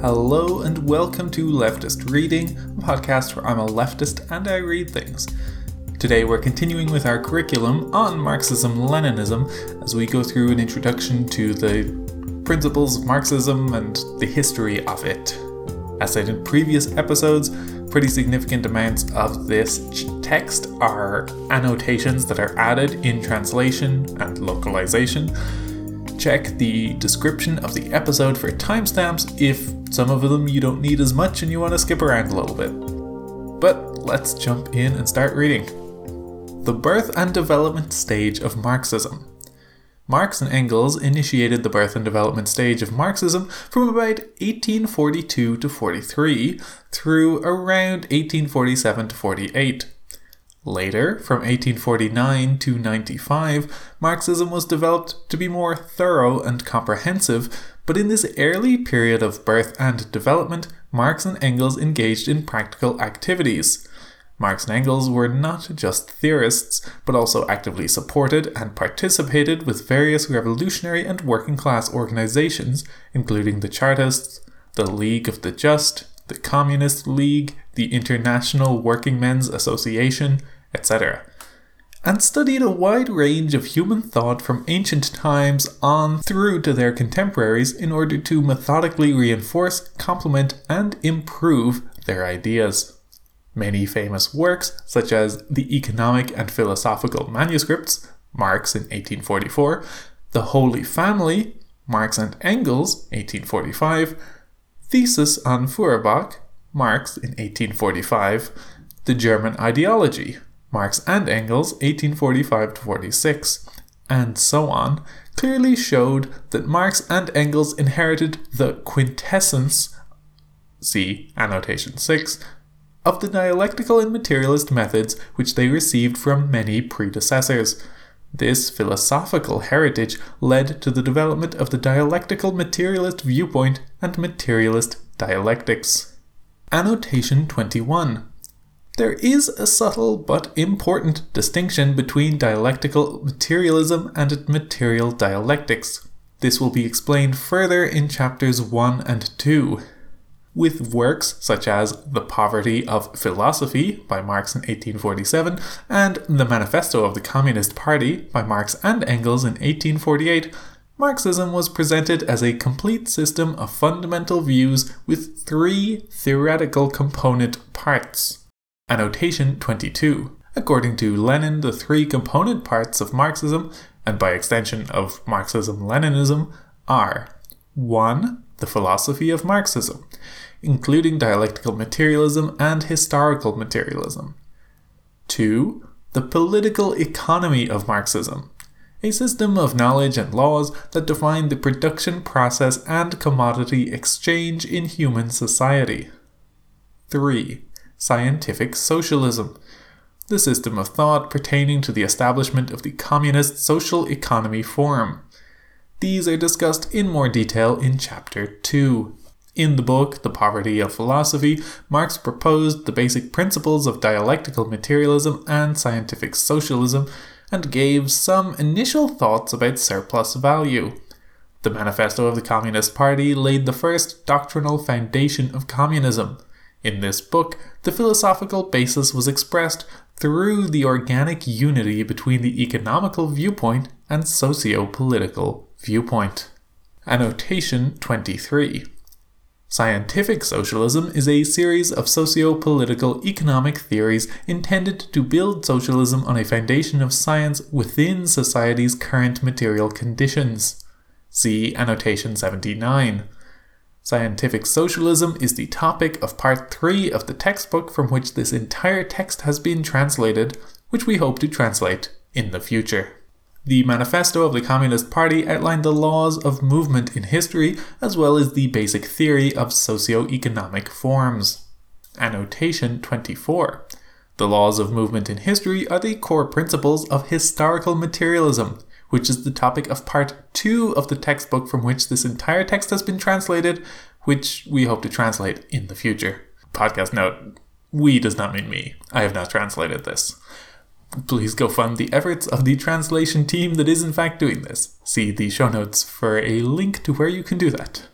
Hello and welcome to Leftist Reading, a podcast where I'm a leftist and I read things. Today we're continuing with our curriculum on Marxism Leninism as we go through an introduction to the principles of Marxism and the history of it. As said in previous episodes, pretty significant amounts of this text are annotations that are added in translation and localization. Check the description of the episode for timestamps if some of them you don't need as much and you want to skip around a little bit. But let's jump in and start reading. The birth and development stage of Marxism. Marx and Engels initiated the birth and development stage of Marxism from about 1842 to 43 through around 1847 to 48. Later, from 1849 to 95, Marxism was developed to be more thorough and comprehensive, but in this early period of birth and development, Marx and Engels engaged in practical activities. Marx and Engels were not just theorists, but also actively supported and participated with various revolutionary and working class organizations, including the Chartists, the League of the Just, the Communist League, the International Working Men's Association, etc and studied a wide range of human thought from ancient times on through to their contemporaries in order to methodically reinforce, complement, and improve their ideas. Many famous works, such as the Economic and Philosophical Manuscripts, Marx in 1844, The Holy Family, Marx and Engels, 1845, Thesis on Feuerbach, Marx in 1845, The German Ideology, Marx and Engels, 1845 to 46, and so on, clearly showed that Marx and Engels inherited the quintessence, see annotation 6, of the dialectical and materialist methods which they received from many predecessors. This philosophical heritage led to the development of the dialectical materialist viewpoint and materialist dialectics. Annotation 21 there is a subtle but important distinction between dialectical materialism and material dialectics. This will be explained further in chapters 1 and 2. With works such as The Poverty of Philosophy by Marx in 1847 and The Manifesto of the Communist Party by Marx and Engels in 1848, Marxism was presented as a complete system of fundamental views with three theoretical component parts. Annotation 22. According to Lenin, the three component parts of Marxism, and by extension of Marxism Leninism, are 1. The philosophy of Marxism, including dialectical materialism and historical materialism. 2. The political economy of Marxism, a system of knowledge and laws that define the production process and commodity exchange in human society. 3 scientific socialism, the system of thought pertaining to the establishment of the communist social economy form. These are discussed in more detail in Chapter 2. In the book, The Poverty of Philosophy, Marx proposed the basic principles of dialectical materialism and scientific socialism and gave some initial thoughts about surplus value. The Manifesto of the Communist Party laid the first doctrinal foundation of communism. In this book, the philosophical basis was expressed through the organic unity between the economical viewpoint and socio political viewpoint. Annotation 23 Scientific socialism is a series of socio political economic theories intended to build socialism on a foundation of science within society's current material conditions. See Annotation 79. Scientific socialism is the topic of part 3 of the textbook from which this entire text has been translated, which we hope to translate in the future. The Manifesto of the Communist Party outlined the laws of movement in history as well as the basic theory of socio-economic forms. Annotation 24. The laws of movement in history are the core principles of historical materialism, which is the topic of part two of the textbook from which this entire text has been translated, which we hope to translate in the future. Podcast note we does not mean me. I have not translated this. Please go fund the efforts of the translation team that is in fact doing this. See the show notes for a link to where you can do that.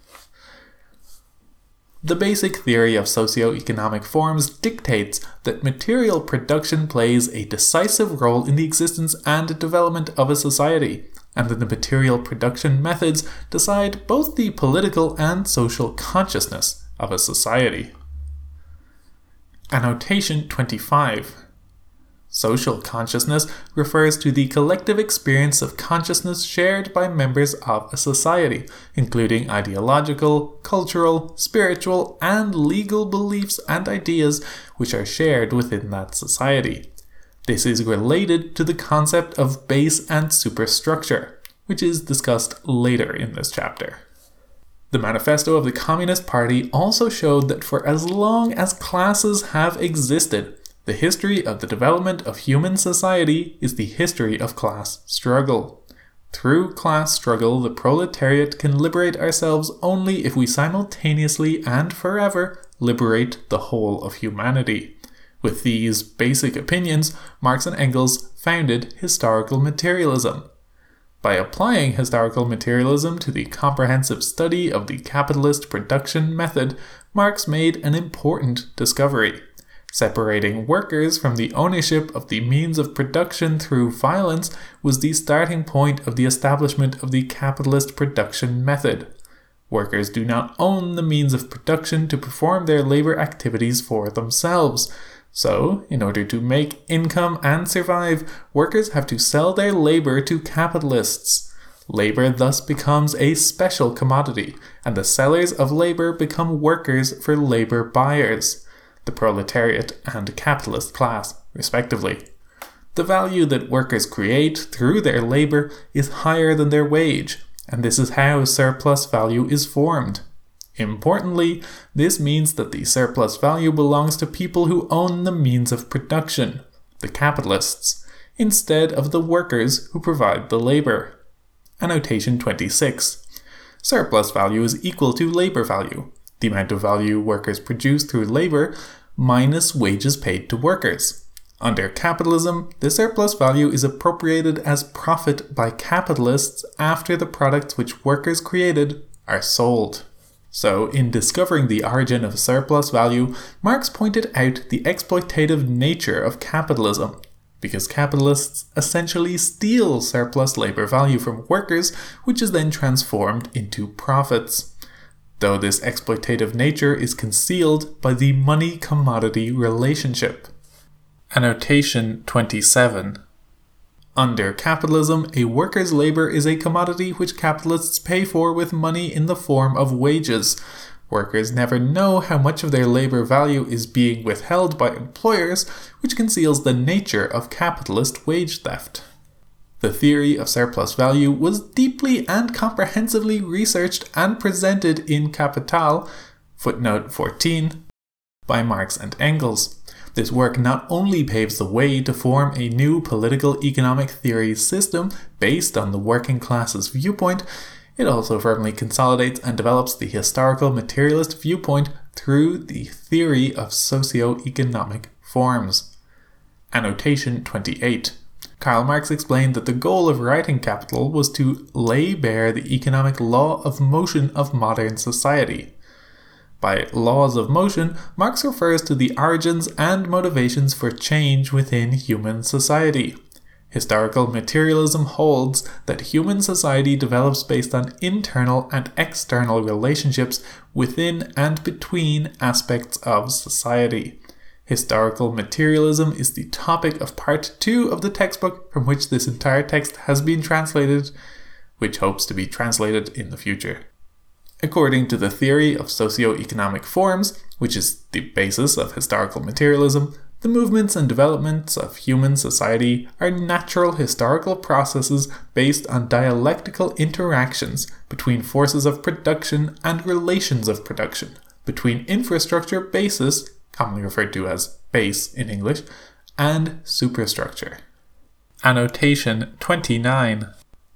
The basic theory of socio-economic forms dictates that material production plays a decisive role in the existence and development of a society, and that the material production methods decide both the political and social consciousness of a society. Annotation 25 Social consciousness refers to the collective experience of consciousness shared by members of a society, including ideological, cultural, spiritual, and legal beliefs and ideas which are shared within that society. This is related to the concept of base and superstructure, which is discussed later in this chapter. The manifesto of the Communist Party also showed that for as long as classes have existed, the history of the development of human society is the history of class struggle. Through class struggle, the proletariat can liberate ourselves only if we simultaneously and forever liberate the whole of humanity. With these basic opinions, Marx and Engels founded historical materialism. By applying historical materialism to the comprehensive study of the capitalist production method, Marx made an important discovery. Separating workers from the ownership of the means of production through violence was the starting point of the establishment of the capitalist production method. Workers do not own the means of production to perform their labor activities for themselves. So, in order to make income and survive, workers have to sell their labor to capitalists. Labor thus becomes a special commodity, and the sellers of labor become workers for labor buyers the proletariat and capitalist class, respectively. The value that workers create through their labour is higher than their wage, and this is how surplus value is formed. Importantly, this means that the surplus value belongs to people who own the means of production, the capitalists, instead of the workers who provide the labour. Annotation 26. Surplus value is equal to labour value, the amount of value workers produce through labour, minus wages paid to workers. Under capitalism, the surplus value is appropriated as profit by capitalists after the products which workers created are sold. So, in discovering the origin of surplus value, Marx pointed out the exploitative nature of capitalism, because capitalists essentially steal surplus labor value from workers, which is then transformed into profits though this exploitative nature is concealed by the money commodity relationship. Annotation 27 Under capitalism, a worker's labor is a commodity which capitalists pay for with money in the form of wages. Workers never know how much of their labor value is being withheld by employers, which conceals the nature of capitalist wage theft. The theory of surplus value was deeply and comprehensively researched and presented in Capital, footnote 14, by Marx and Engels. This work not only paves the way to form a new political economic theory system based on the working class's viewpoint, it also firmly consolidates and develops the historical materialist viewpoint through the theory of socio economic forms. Annotation 28. Karl Marx explained that the goal of writing Capital was to lay bare the economic law of motion of modern society. By laws of motion, Marx refers to the origins and motivations for change within human society. Historical materialism holds that human society develops based on internal and external relationships within and between aspects of society. Historical materialism is the topic of part two of the textbook from which this entire text has been translated, which hopes to be translated in the future. According to the theory of socio-economic forms, which is the basis of historical materialism, the movements and developments of human society are natural historical processes based on dialectical interactions between forces of production and relations of production, between infrastructure basis commonly referred to as base in English, and superstructure. Annotation 29.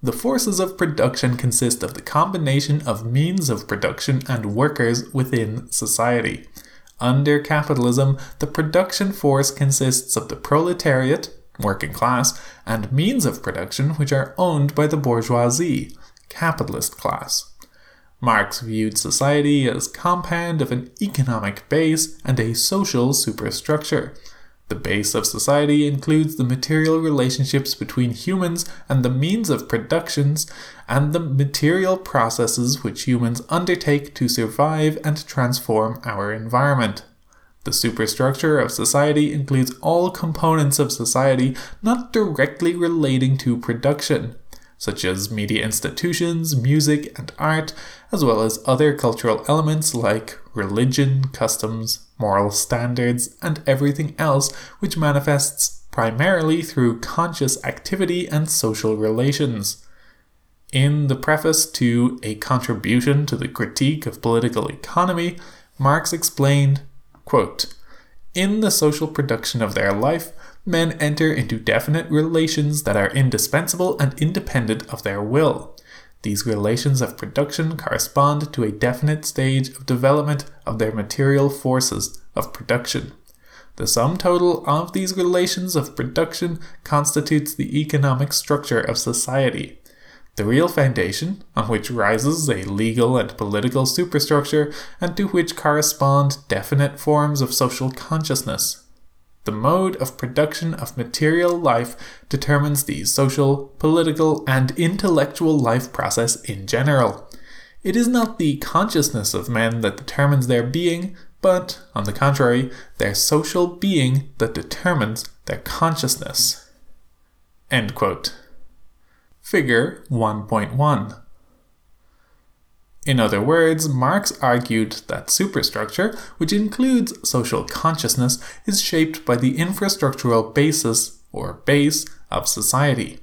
The forces of production consist of the combination of means of production and workers within society. Under capitalism, the production force consists of the proletariat, working class, and means of production which are owned by the bourgeoisie, capitalist class. Marx viewed society as compound of an economic base and a social superstructure. The base of society includes the material relationships between humans and the means of productions and the material processes which humans undertake to survive and transform our environment. The superstructure of society includes all components of society not directly relating to production, such as media institutions, music, and art, as well as other cultural elements like religion, customs, moral standards, and everything else which manifests primarily through conscious activity and social relations. In the preface to A Contribution to the Critique of Political Economy, Marx explained, quote, In the social production of their life, men enter into definite relations that are indispensable and independent of their will. These relations of production correspond to a definite stage of development of their material forces of production. The sum total of these relations of production constitutes the economic structure of society. The real foundation, on which rises a legal and political superstructure, and to which correspond definite forms of social consciousness. The mode of production of material life determines the social, political, and intellectual life process in general. It is not the consciousness of men that determines their being, but, on the contrary, their social being that determines their consciousness. Figure 1.1 in other words, Marx argued that superstructure, which includes social consciousness, is shaped by the infrastructural basis, or base, of society.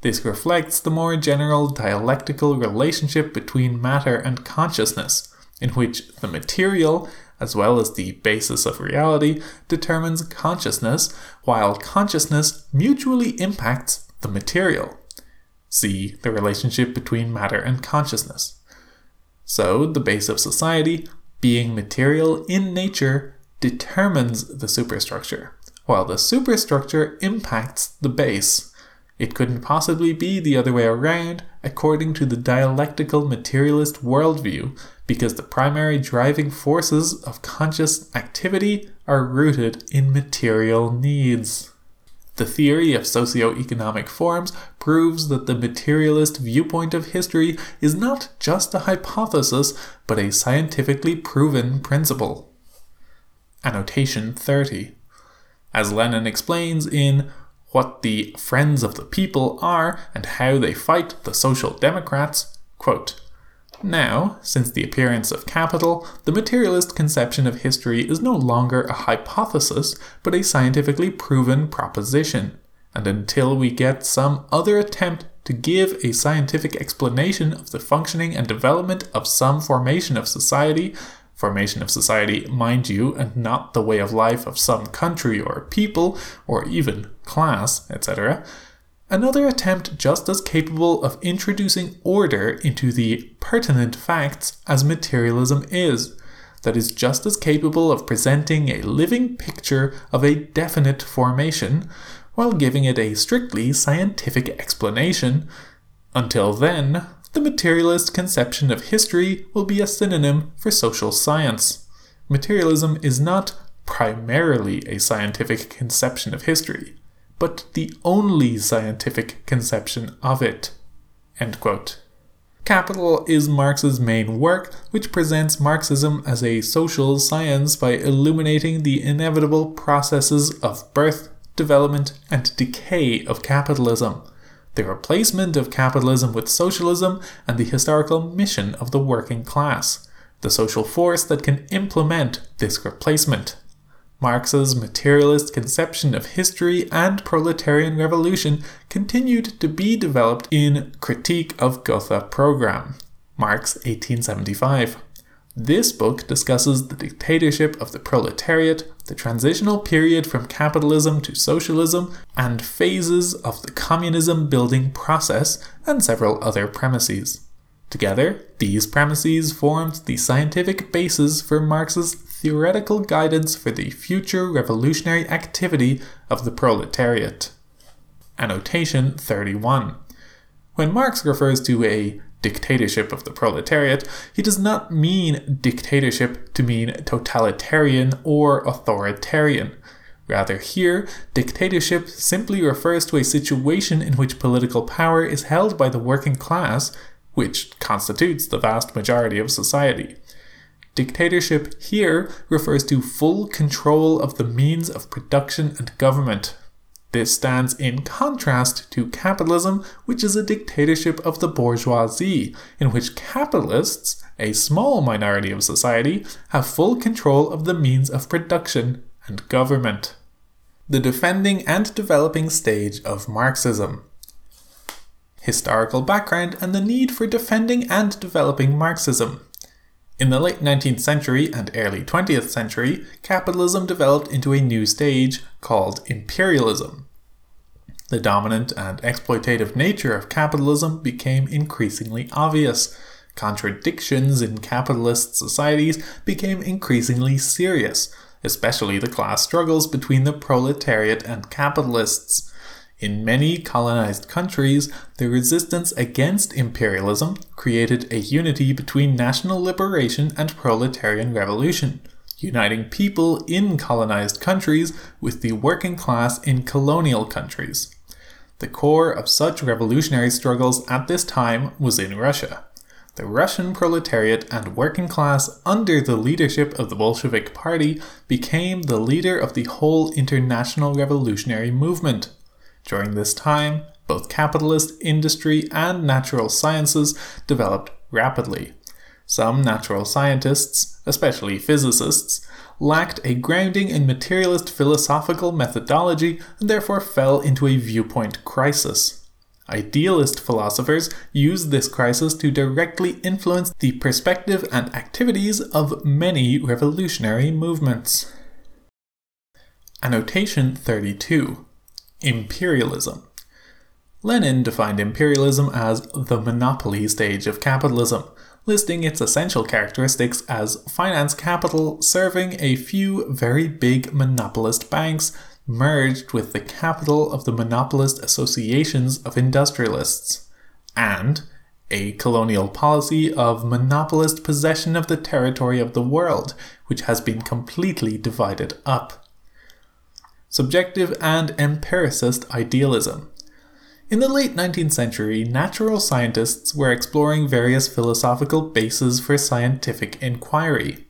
This reflects the more general dialectical relationship between matter and consciousness, in which the material, as well as the basis of reality, determines consciousness, while consciousness mutually impacts the material. See the relationship between matter and consciousness. So, the base of society, being material in nature, determines the superstructure, while the superstructure impacts the base. It couldn't possibly be the other way around, according to the dialectical materialist worldview, because the primary driving forces of conscious activity are rooted in material needs. The theory of socio-economic forms proves that the materialist viewpoint of history is not just a hypothesis, but a scientifically proven principle. Annotation 30. As Lenin explains in What the Friends of the People Are and How They Fight the Social Democrats, quote, now, since the appearance of capital, the materialist conception of history is no longer a hypothesis, but a scientifically proven proposition. And until we get some other attempt to give a scientific explanation of the functioning and development of some formation of society, formation of society, mind you, and not the way of life of some country or people, or even class, etc., Another attempt just as capable of introducing order into the pertinent facts as materialism is, that is just as capable of presenting a living picture of a definite formation, while giving it a strictly scientific explanation. Until then, the materialist conception of history will be a synonym for social science. Materialism is not primarily a scientific conception of history but the only scientific conception of it. Capital is Marx's main work, which presents Marxism as a social science by illuminating the inevitable processes of birth, development, and decay of capitalism, the replacement of capitalism with socialism, and the historical mission of the working class, the social force that can implement this replacement. Marx's materialist conception of history and proletarian revolution continued to be developed in Critique of Gotha Program, Marx 1875. This book discusses the dictatorship of the proletariat, the transitional period from capitalism to socialism, and phases of the communism building process, and several other premises. Together, these premises formed the scientific basis for Marx's theoretical guidance for the future revolutionary activity of the proletariat. Annotation 31. When Marx refers to a dictatorship of the proletariat, he does not mean dictatorship to mean totalitarian or authoritarian. Rather, here, dictatorship simply refers to a situation in which political power is held by the working class, which constitutes the vast majority of society. Dictatorship here refers to full control of the means of production and government, this stands in contrast to capitalism, which is a dictatorship of the bourgeoisie, in which capitalists, a small minority of society, have full control of the means of production and government. The defending and developing stage of Marxism. Historical background and the need for defending and developing Marxism. In the late 19th century and early 20th century, capitalism developed into a new stage called imperialism. The dominant and exploitative nature of capitalism became increasingly obvious. Contradictions in capitalist societies became increasingly serious, especially the class struggles between the proletariat and capitalists. In many colonized countries, the resistance against imperialism created a unity between national liberation and proletarian revolution, uniting people in colonized countries with the working class in colonial countries. The core of such revolutionary struggles at this time was in Russia. The Russian proletariat and working class, under the leadership of the Bolshevik Party, became the leader of the whole international revolutionary movement. During this time, both capitalist industry and natural sciences developed rapidly. Some natural scientists, especially physicists, lacked a grounding in materialist philosophical methodology and therefore fell into a viewpoint crisis. Idealist philosophers used this crisis to directly influence the perspective and activities of many revolutionary movements. Annotation 32 Imperialism. Lenin defined imperialism as the monopoly stage of capitalism, listing its essential characteristics as finance capital serving a few very big monopolist banks merged with the capital of the monopolist associations of industrialists, and a colonial policy of monopolist possession of the territory of the world, which has been completely divided up subjective and empiricist idealism. In the late 19th century, natural scientists were exploring various philosophical bases for scientific inquiry.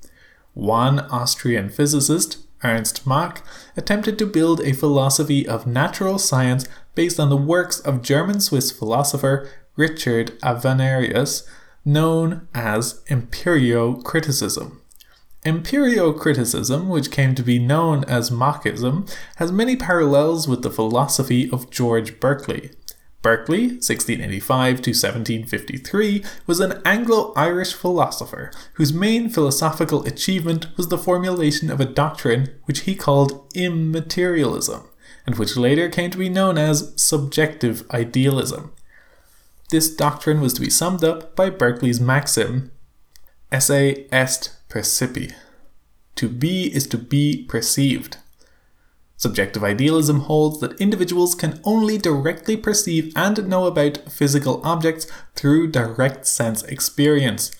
One Austrian physicist, Ernst Mach, attempted to build a philosophy of natural science based on the works of German Swiss philosopher Richard Avenarius, known as empirio-criticism. Empirio-criticism, which came to be known as Machism, has many parallels with the philosophy of George Berkeley. Berkeley, 1685 to 1753, was an Anglo Irish philosopher whose main philosophical achievement was the formulation of a doctrine which he called immaterialism, and which later came to be known as subjective idealism. This doctrine was to be summed up by Berkeley's maxim Esse est percipi. To be is to be perceived. Subjective idealism holds that individuals can only directly perceive and know about physical objects through direct sense experience.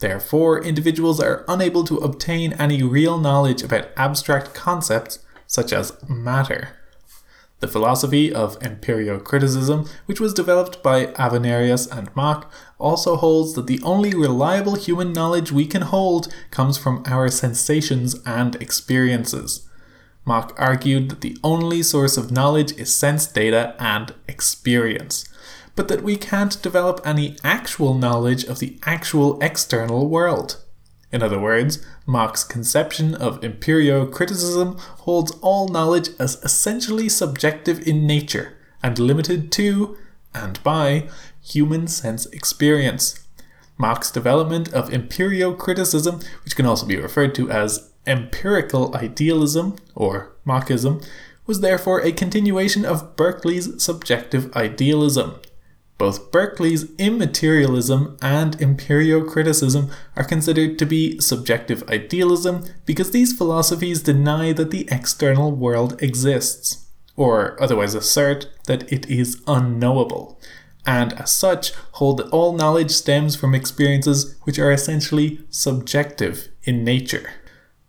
Therefore, individuals are unable to obtain any real knowledge about abstract concepts such as matter. The philosophy of empirio-criticism, which was developed by Avenarius and Mach, also holds that the only reliable human knowledge we can hold comes from our sensations and experiences. Mach argued that the only source of knowledge is sense data and experience, but that we can't develop any actual knowledge of the actual external world. In other words, Mach's conception of empirio-criticism holds all knowledge as essentially subjective in nature and limited to, and by, human sense experience. Mach's development of empirio-criticism, which can also be referred to as empirical idealism or Machism, was therefore a continuation of Berkeley's subjective idealism, both Berkeley's immaterialism and empirio-criticism are considered to be subjective idealism because these philosophies deny that the external world exists, or otherwise assert that it is unknowable, and as such hold that all knowledge stems from experiences which are essentially subjective in nature.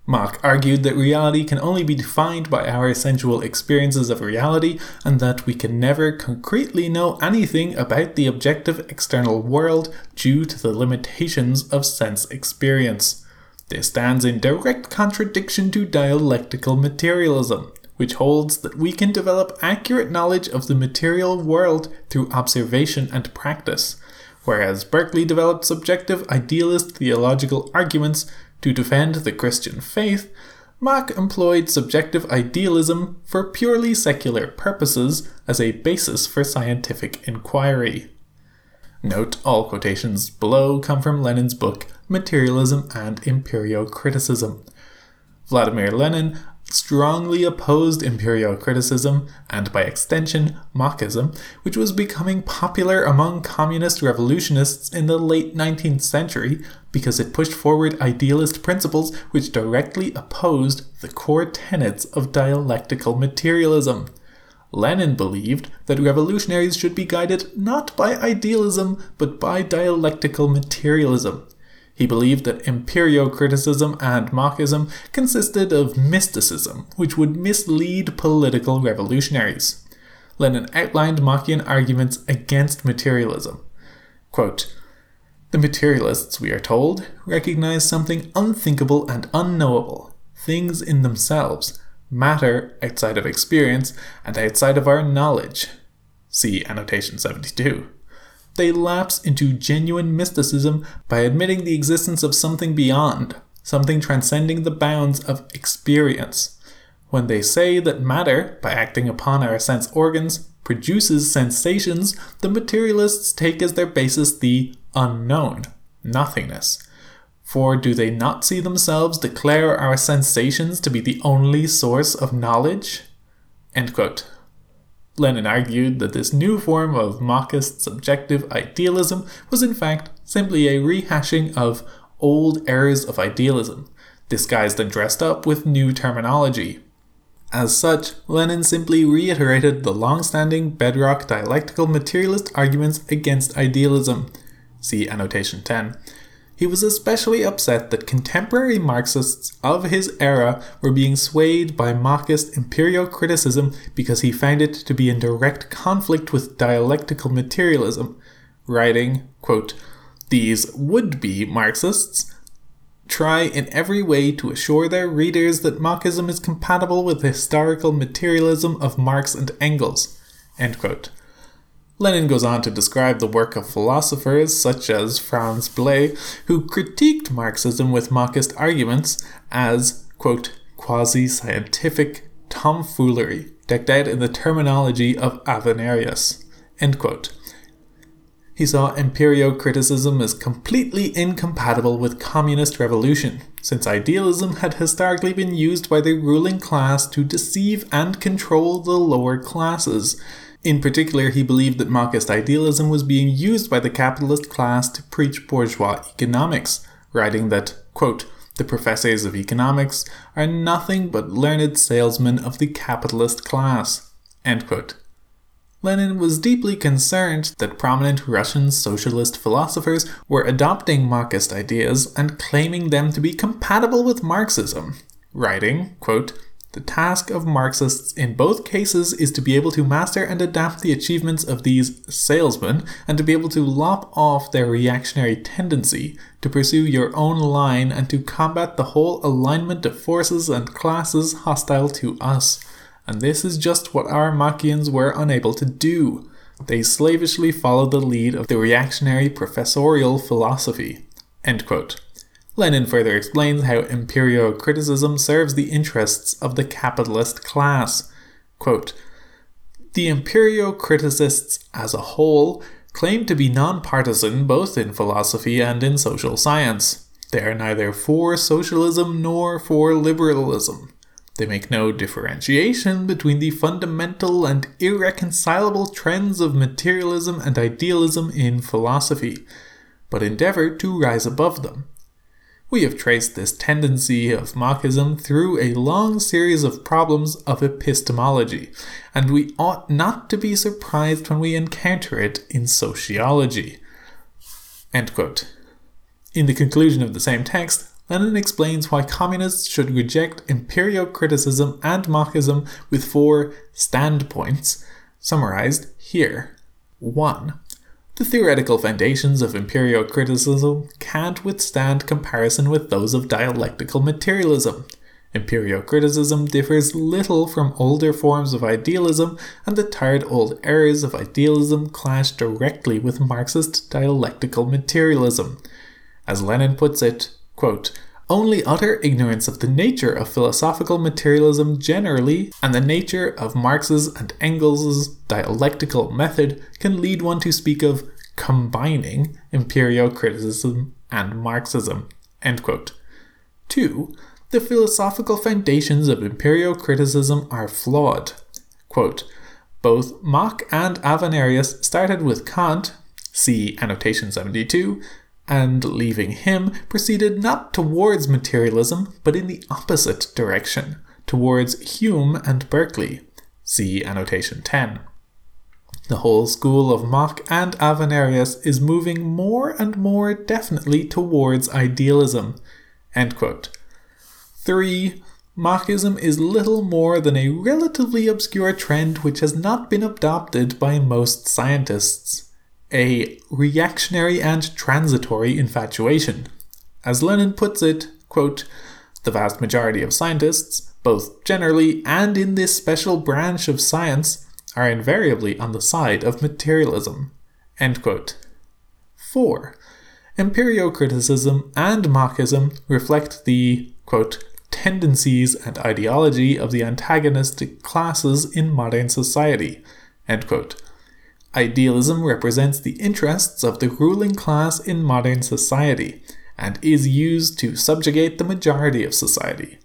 Mach argued that reality can only be defined by our sensual experiences of reality and that we can never concretely know anything about the objective external world due to the limitations of sense experience. This stands in direct contradiction to dialectical materialism, which holds that we can develop accurate knowledge of the material world through observation and practice, whereas Berkeley developed subjective idealist theological arguments to defend the Christian faith. Mach employed subjective idealism for purely secular purposes as a basis for scientific inquiry. Note all quotations below come from Lenin's book Materialism and Empirio-Criticism. Vladimir Lenin strongly opposed empirio-criticism and, by extension, Machism, which was becoming popular among communist revolutionists in the late 19th century because it pushed forward idealist principles which directly opposed the core tenets of dialectical materialism. Lenin believed that revolutionaries should be guided not by idealism but by dialectical materialism, he believed that empirio-criticism and Machism consisted of mysticism, which would mislead political revolutionaries. Lenin outlined Machian arguments against materialism. Quote, the materialists, we are told, recognize something unthinkable and unknowable, things in themselves, matter outside of experience and outside of our knowledge. See annotation 72 they lapse into genuine mysticism by admitting the existence of something beyond, something transcending the bounds of experience. When they say that matter, by acting upon our sense organs, produces sensations, the materialists take as their basis the unknown, nothingness. For do they not see themselves declare our sensations to be the only source of knowledge? Lenin argued that this new form of Machist subjective idealism was in fact simply a rehashing of old errors of idealism, disguised and dressed up with new terminology. As such, Lenin simply reiterated the long standing bedrock dialectical materialist arguments against idealism. See annotation 10 he was especially upset that contemporary Marxists of his era were being swayed by Machist empirio-criticism because he found it to be in direct conflict with dialectical materialism, writing, quote, These would-be Marxists try in every way to assure their readers that Machism is compatible with the historical materialism of Marx and Engels. End quote. Lenin goes on to describe the work of philosophers such as Franz Blei, who critiqued Marxism with Machist arguments as, quote, quasi scientific tomfoolery, decked out in the terminology of Avenarius. End quote. He saw empirio criticism as completely incompatible with communist revolution, since idealism had historically been used by the ruling class to deceive and control the lower classes in particular, he believed that Machist idealism was being used by the capitalist class to preach bourgeois economics, writing that, quote, the professors of economics are nothing but learned salesmen of the capitalist class. Lenin was deeply concerned that prominent Russian socialist philosophers were adopting Machist ideas and claiming them to be compatible with Marxism, writing, quote, the task of Marxists in both cases is to be able to master and adapt the achievements of these salesmen and to be able to lop off their reactionary tendency, to pursue your own line, and to combat the whole alignment of forces and classes hostile to us. And this is just what our Machians were unable to do. They slavishly followed the lead of the reactionary professorial philosophy. End quote. Lenin further explains how empirio-criticism serves the interests of the capitalist class. Quote, the empirio-criticists as a whole claim to be nonpartisan both in philosophy and in social science. They are neither for socialism nor for liberalism. They make no differentiation between the fundamental and irreconcilable trends of materialism and idealism in philosophy, but endeavor to rise above them. We have traced this tendency of Machism through a long series of problems of epistemology, and we ought not to be surprised when we encounter it in sociology. In the conclusion of the same text, Lenin explains why communists should reject empirio-criticism and Machism with four standpoints, summarized here. 1. The theoretical foundations of empirio-criticism can't withstand comparison with those of dialectical materialism. Empirio-criticism differs little from older forms of idealism, and the tired old errors of idealism clash directly with Marxist dialectical materialism. As Lenin puts it, quote, only utter ignorance of the nature of philosophical materialism generally and the nature of Marx's and Engels's dialectical method can lead one to speak of combining empirio-criticism and Marxism. End quote. 2. The philosophical foundations of empirio-criticism are flawed. Quote, Both Mach and Avenarius started with Kant, see annotation 72, and leaving him proceeded not towards materialism, but in the opposite direction, towards Hume and Berkeley. See annotation 10. The whole school of Mach and Avenarius is moving more and more definitely towards idealism. 3. Machism is little more than a relatively obscure trend which has not been adopted by most scientists a reactionary and transitory infatuation. As Lenin puts it, quote, the vast majority of scientists, both generally and in this special branch of science, are invariably on the side of materialism. End quote. 4. Empirio-criticism and Machism reflect the, quote, tendencies and ideology of the antagonistic classes in modern society. End quote Idealism represents the interests of the ruling class in modern society and is used to subjugate the majority of society.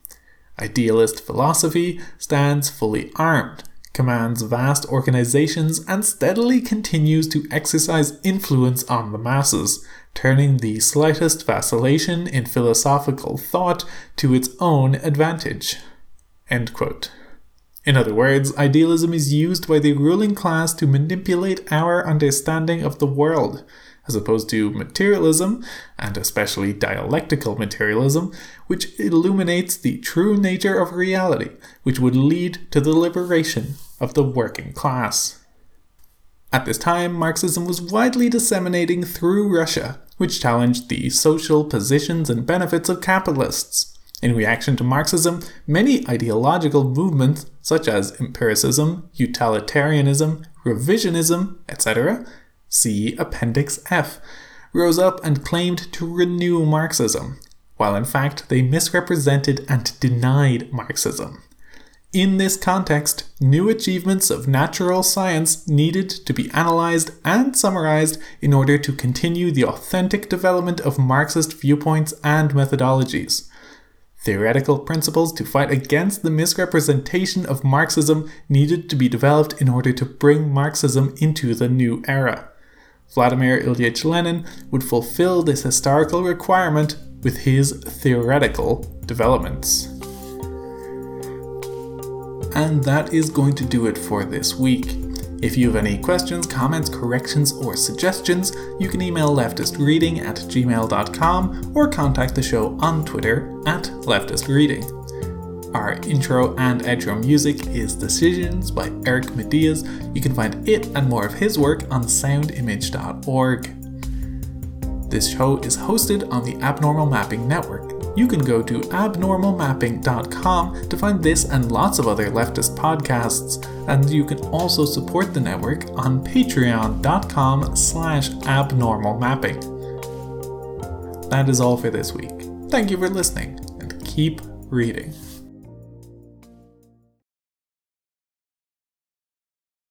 Idealist philosophy stands fully armed, commands vast organizations, and steadily continues to exercise influence on the masses, turning the slightest vacillation in philosophical thought to its own advantage. In other words, idealism is used by the ruling class to manipulate our understanding of the world, as opposed to materialism, and especially dialectical materialism, which illuminates the true nature of reality, which would lead to the liberation of the working class. At this time, Marxism was widely disseminating through Russia, which challenged the social positions and benefits of capitalists. In reaction to Marxism, many ideological movements, such as empiricism, utilitarianism, revisionism, etc., see Appendix F, rose up and claimed to renew Marxism, while in fact they misrepresented and denied Marxism. In this context, new achievements of natural science needed to be analysed and summarised in order to continue the authentic development of Marxist viewpoints and methodologies. Theoretical principles to fight against the misrepresentation of Marxism needed to be developed in order to bring Marxism into the new era. Vladimir Ilyich Lenin would fulfill this historical requirement with his theoretical developments. And that is going to do it for this week. If you have any questions, comments, corrections, or suggestions, you can email leftistreading at gmail.com or contact the show on Twitter at leftistreading. Our intro and outro music is Decisions by Eric Matyas. You can find it and more of his work on soundimage.org. This show is hosted on the Abnormal Mapping Network, you can go to abnormalmapping.com to find this and lots of other leftist podcasts, and you can also support the network on patreon.com slash abnormalmapping. That is all for this week. Thank you for listening, and keep reading.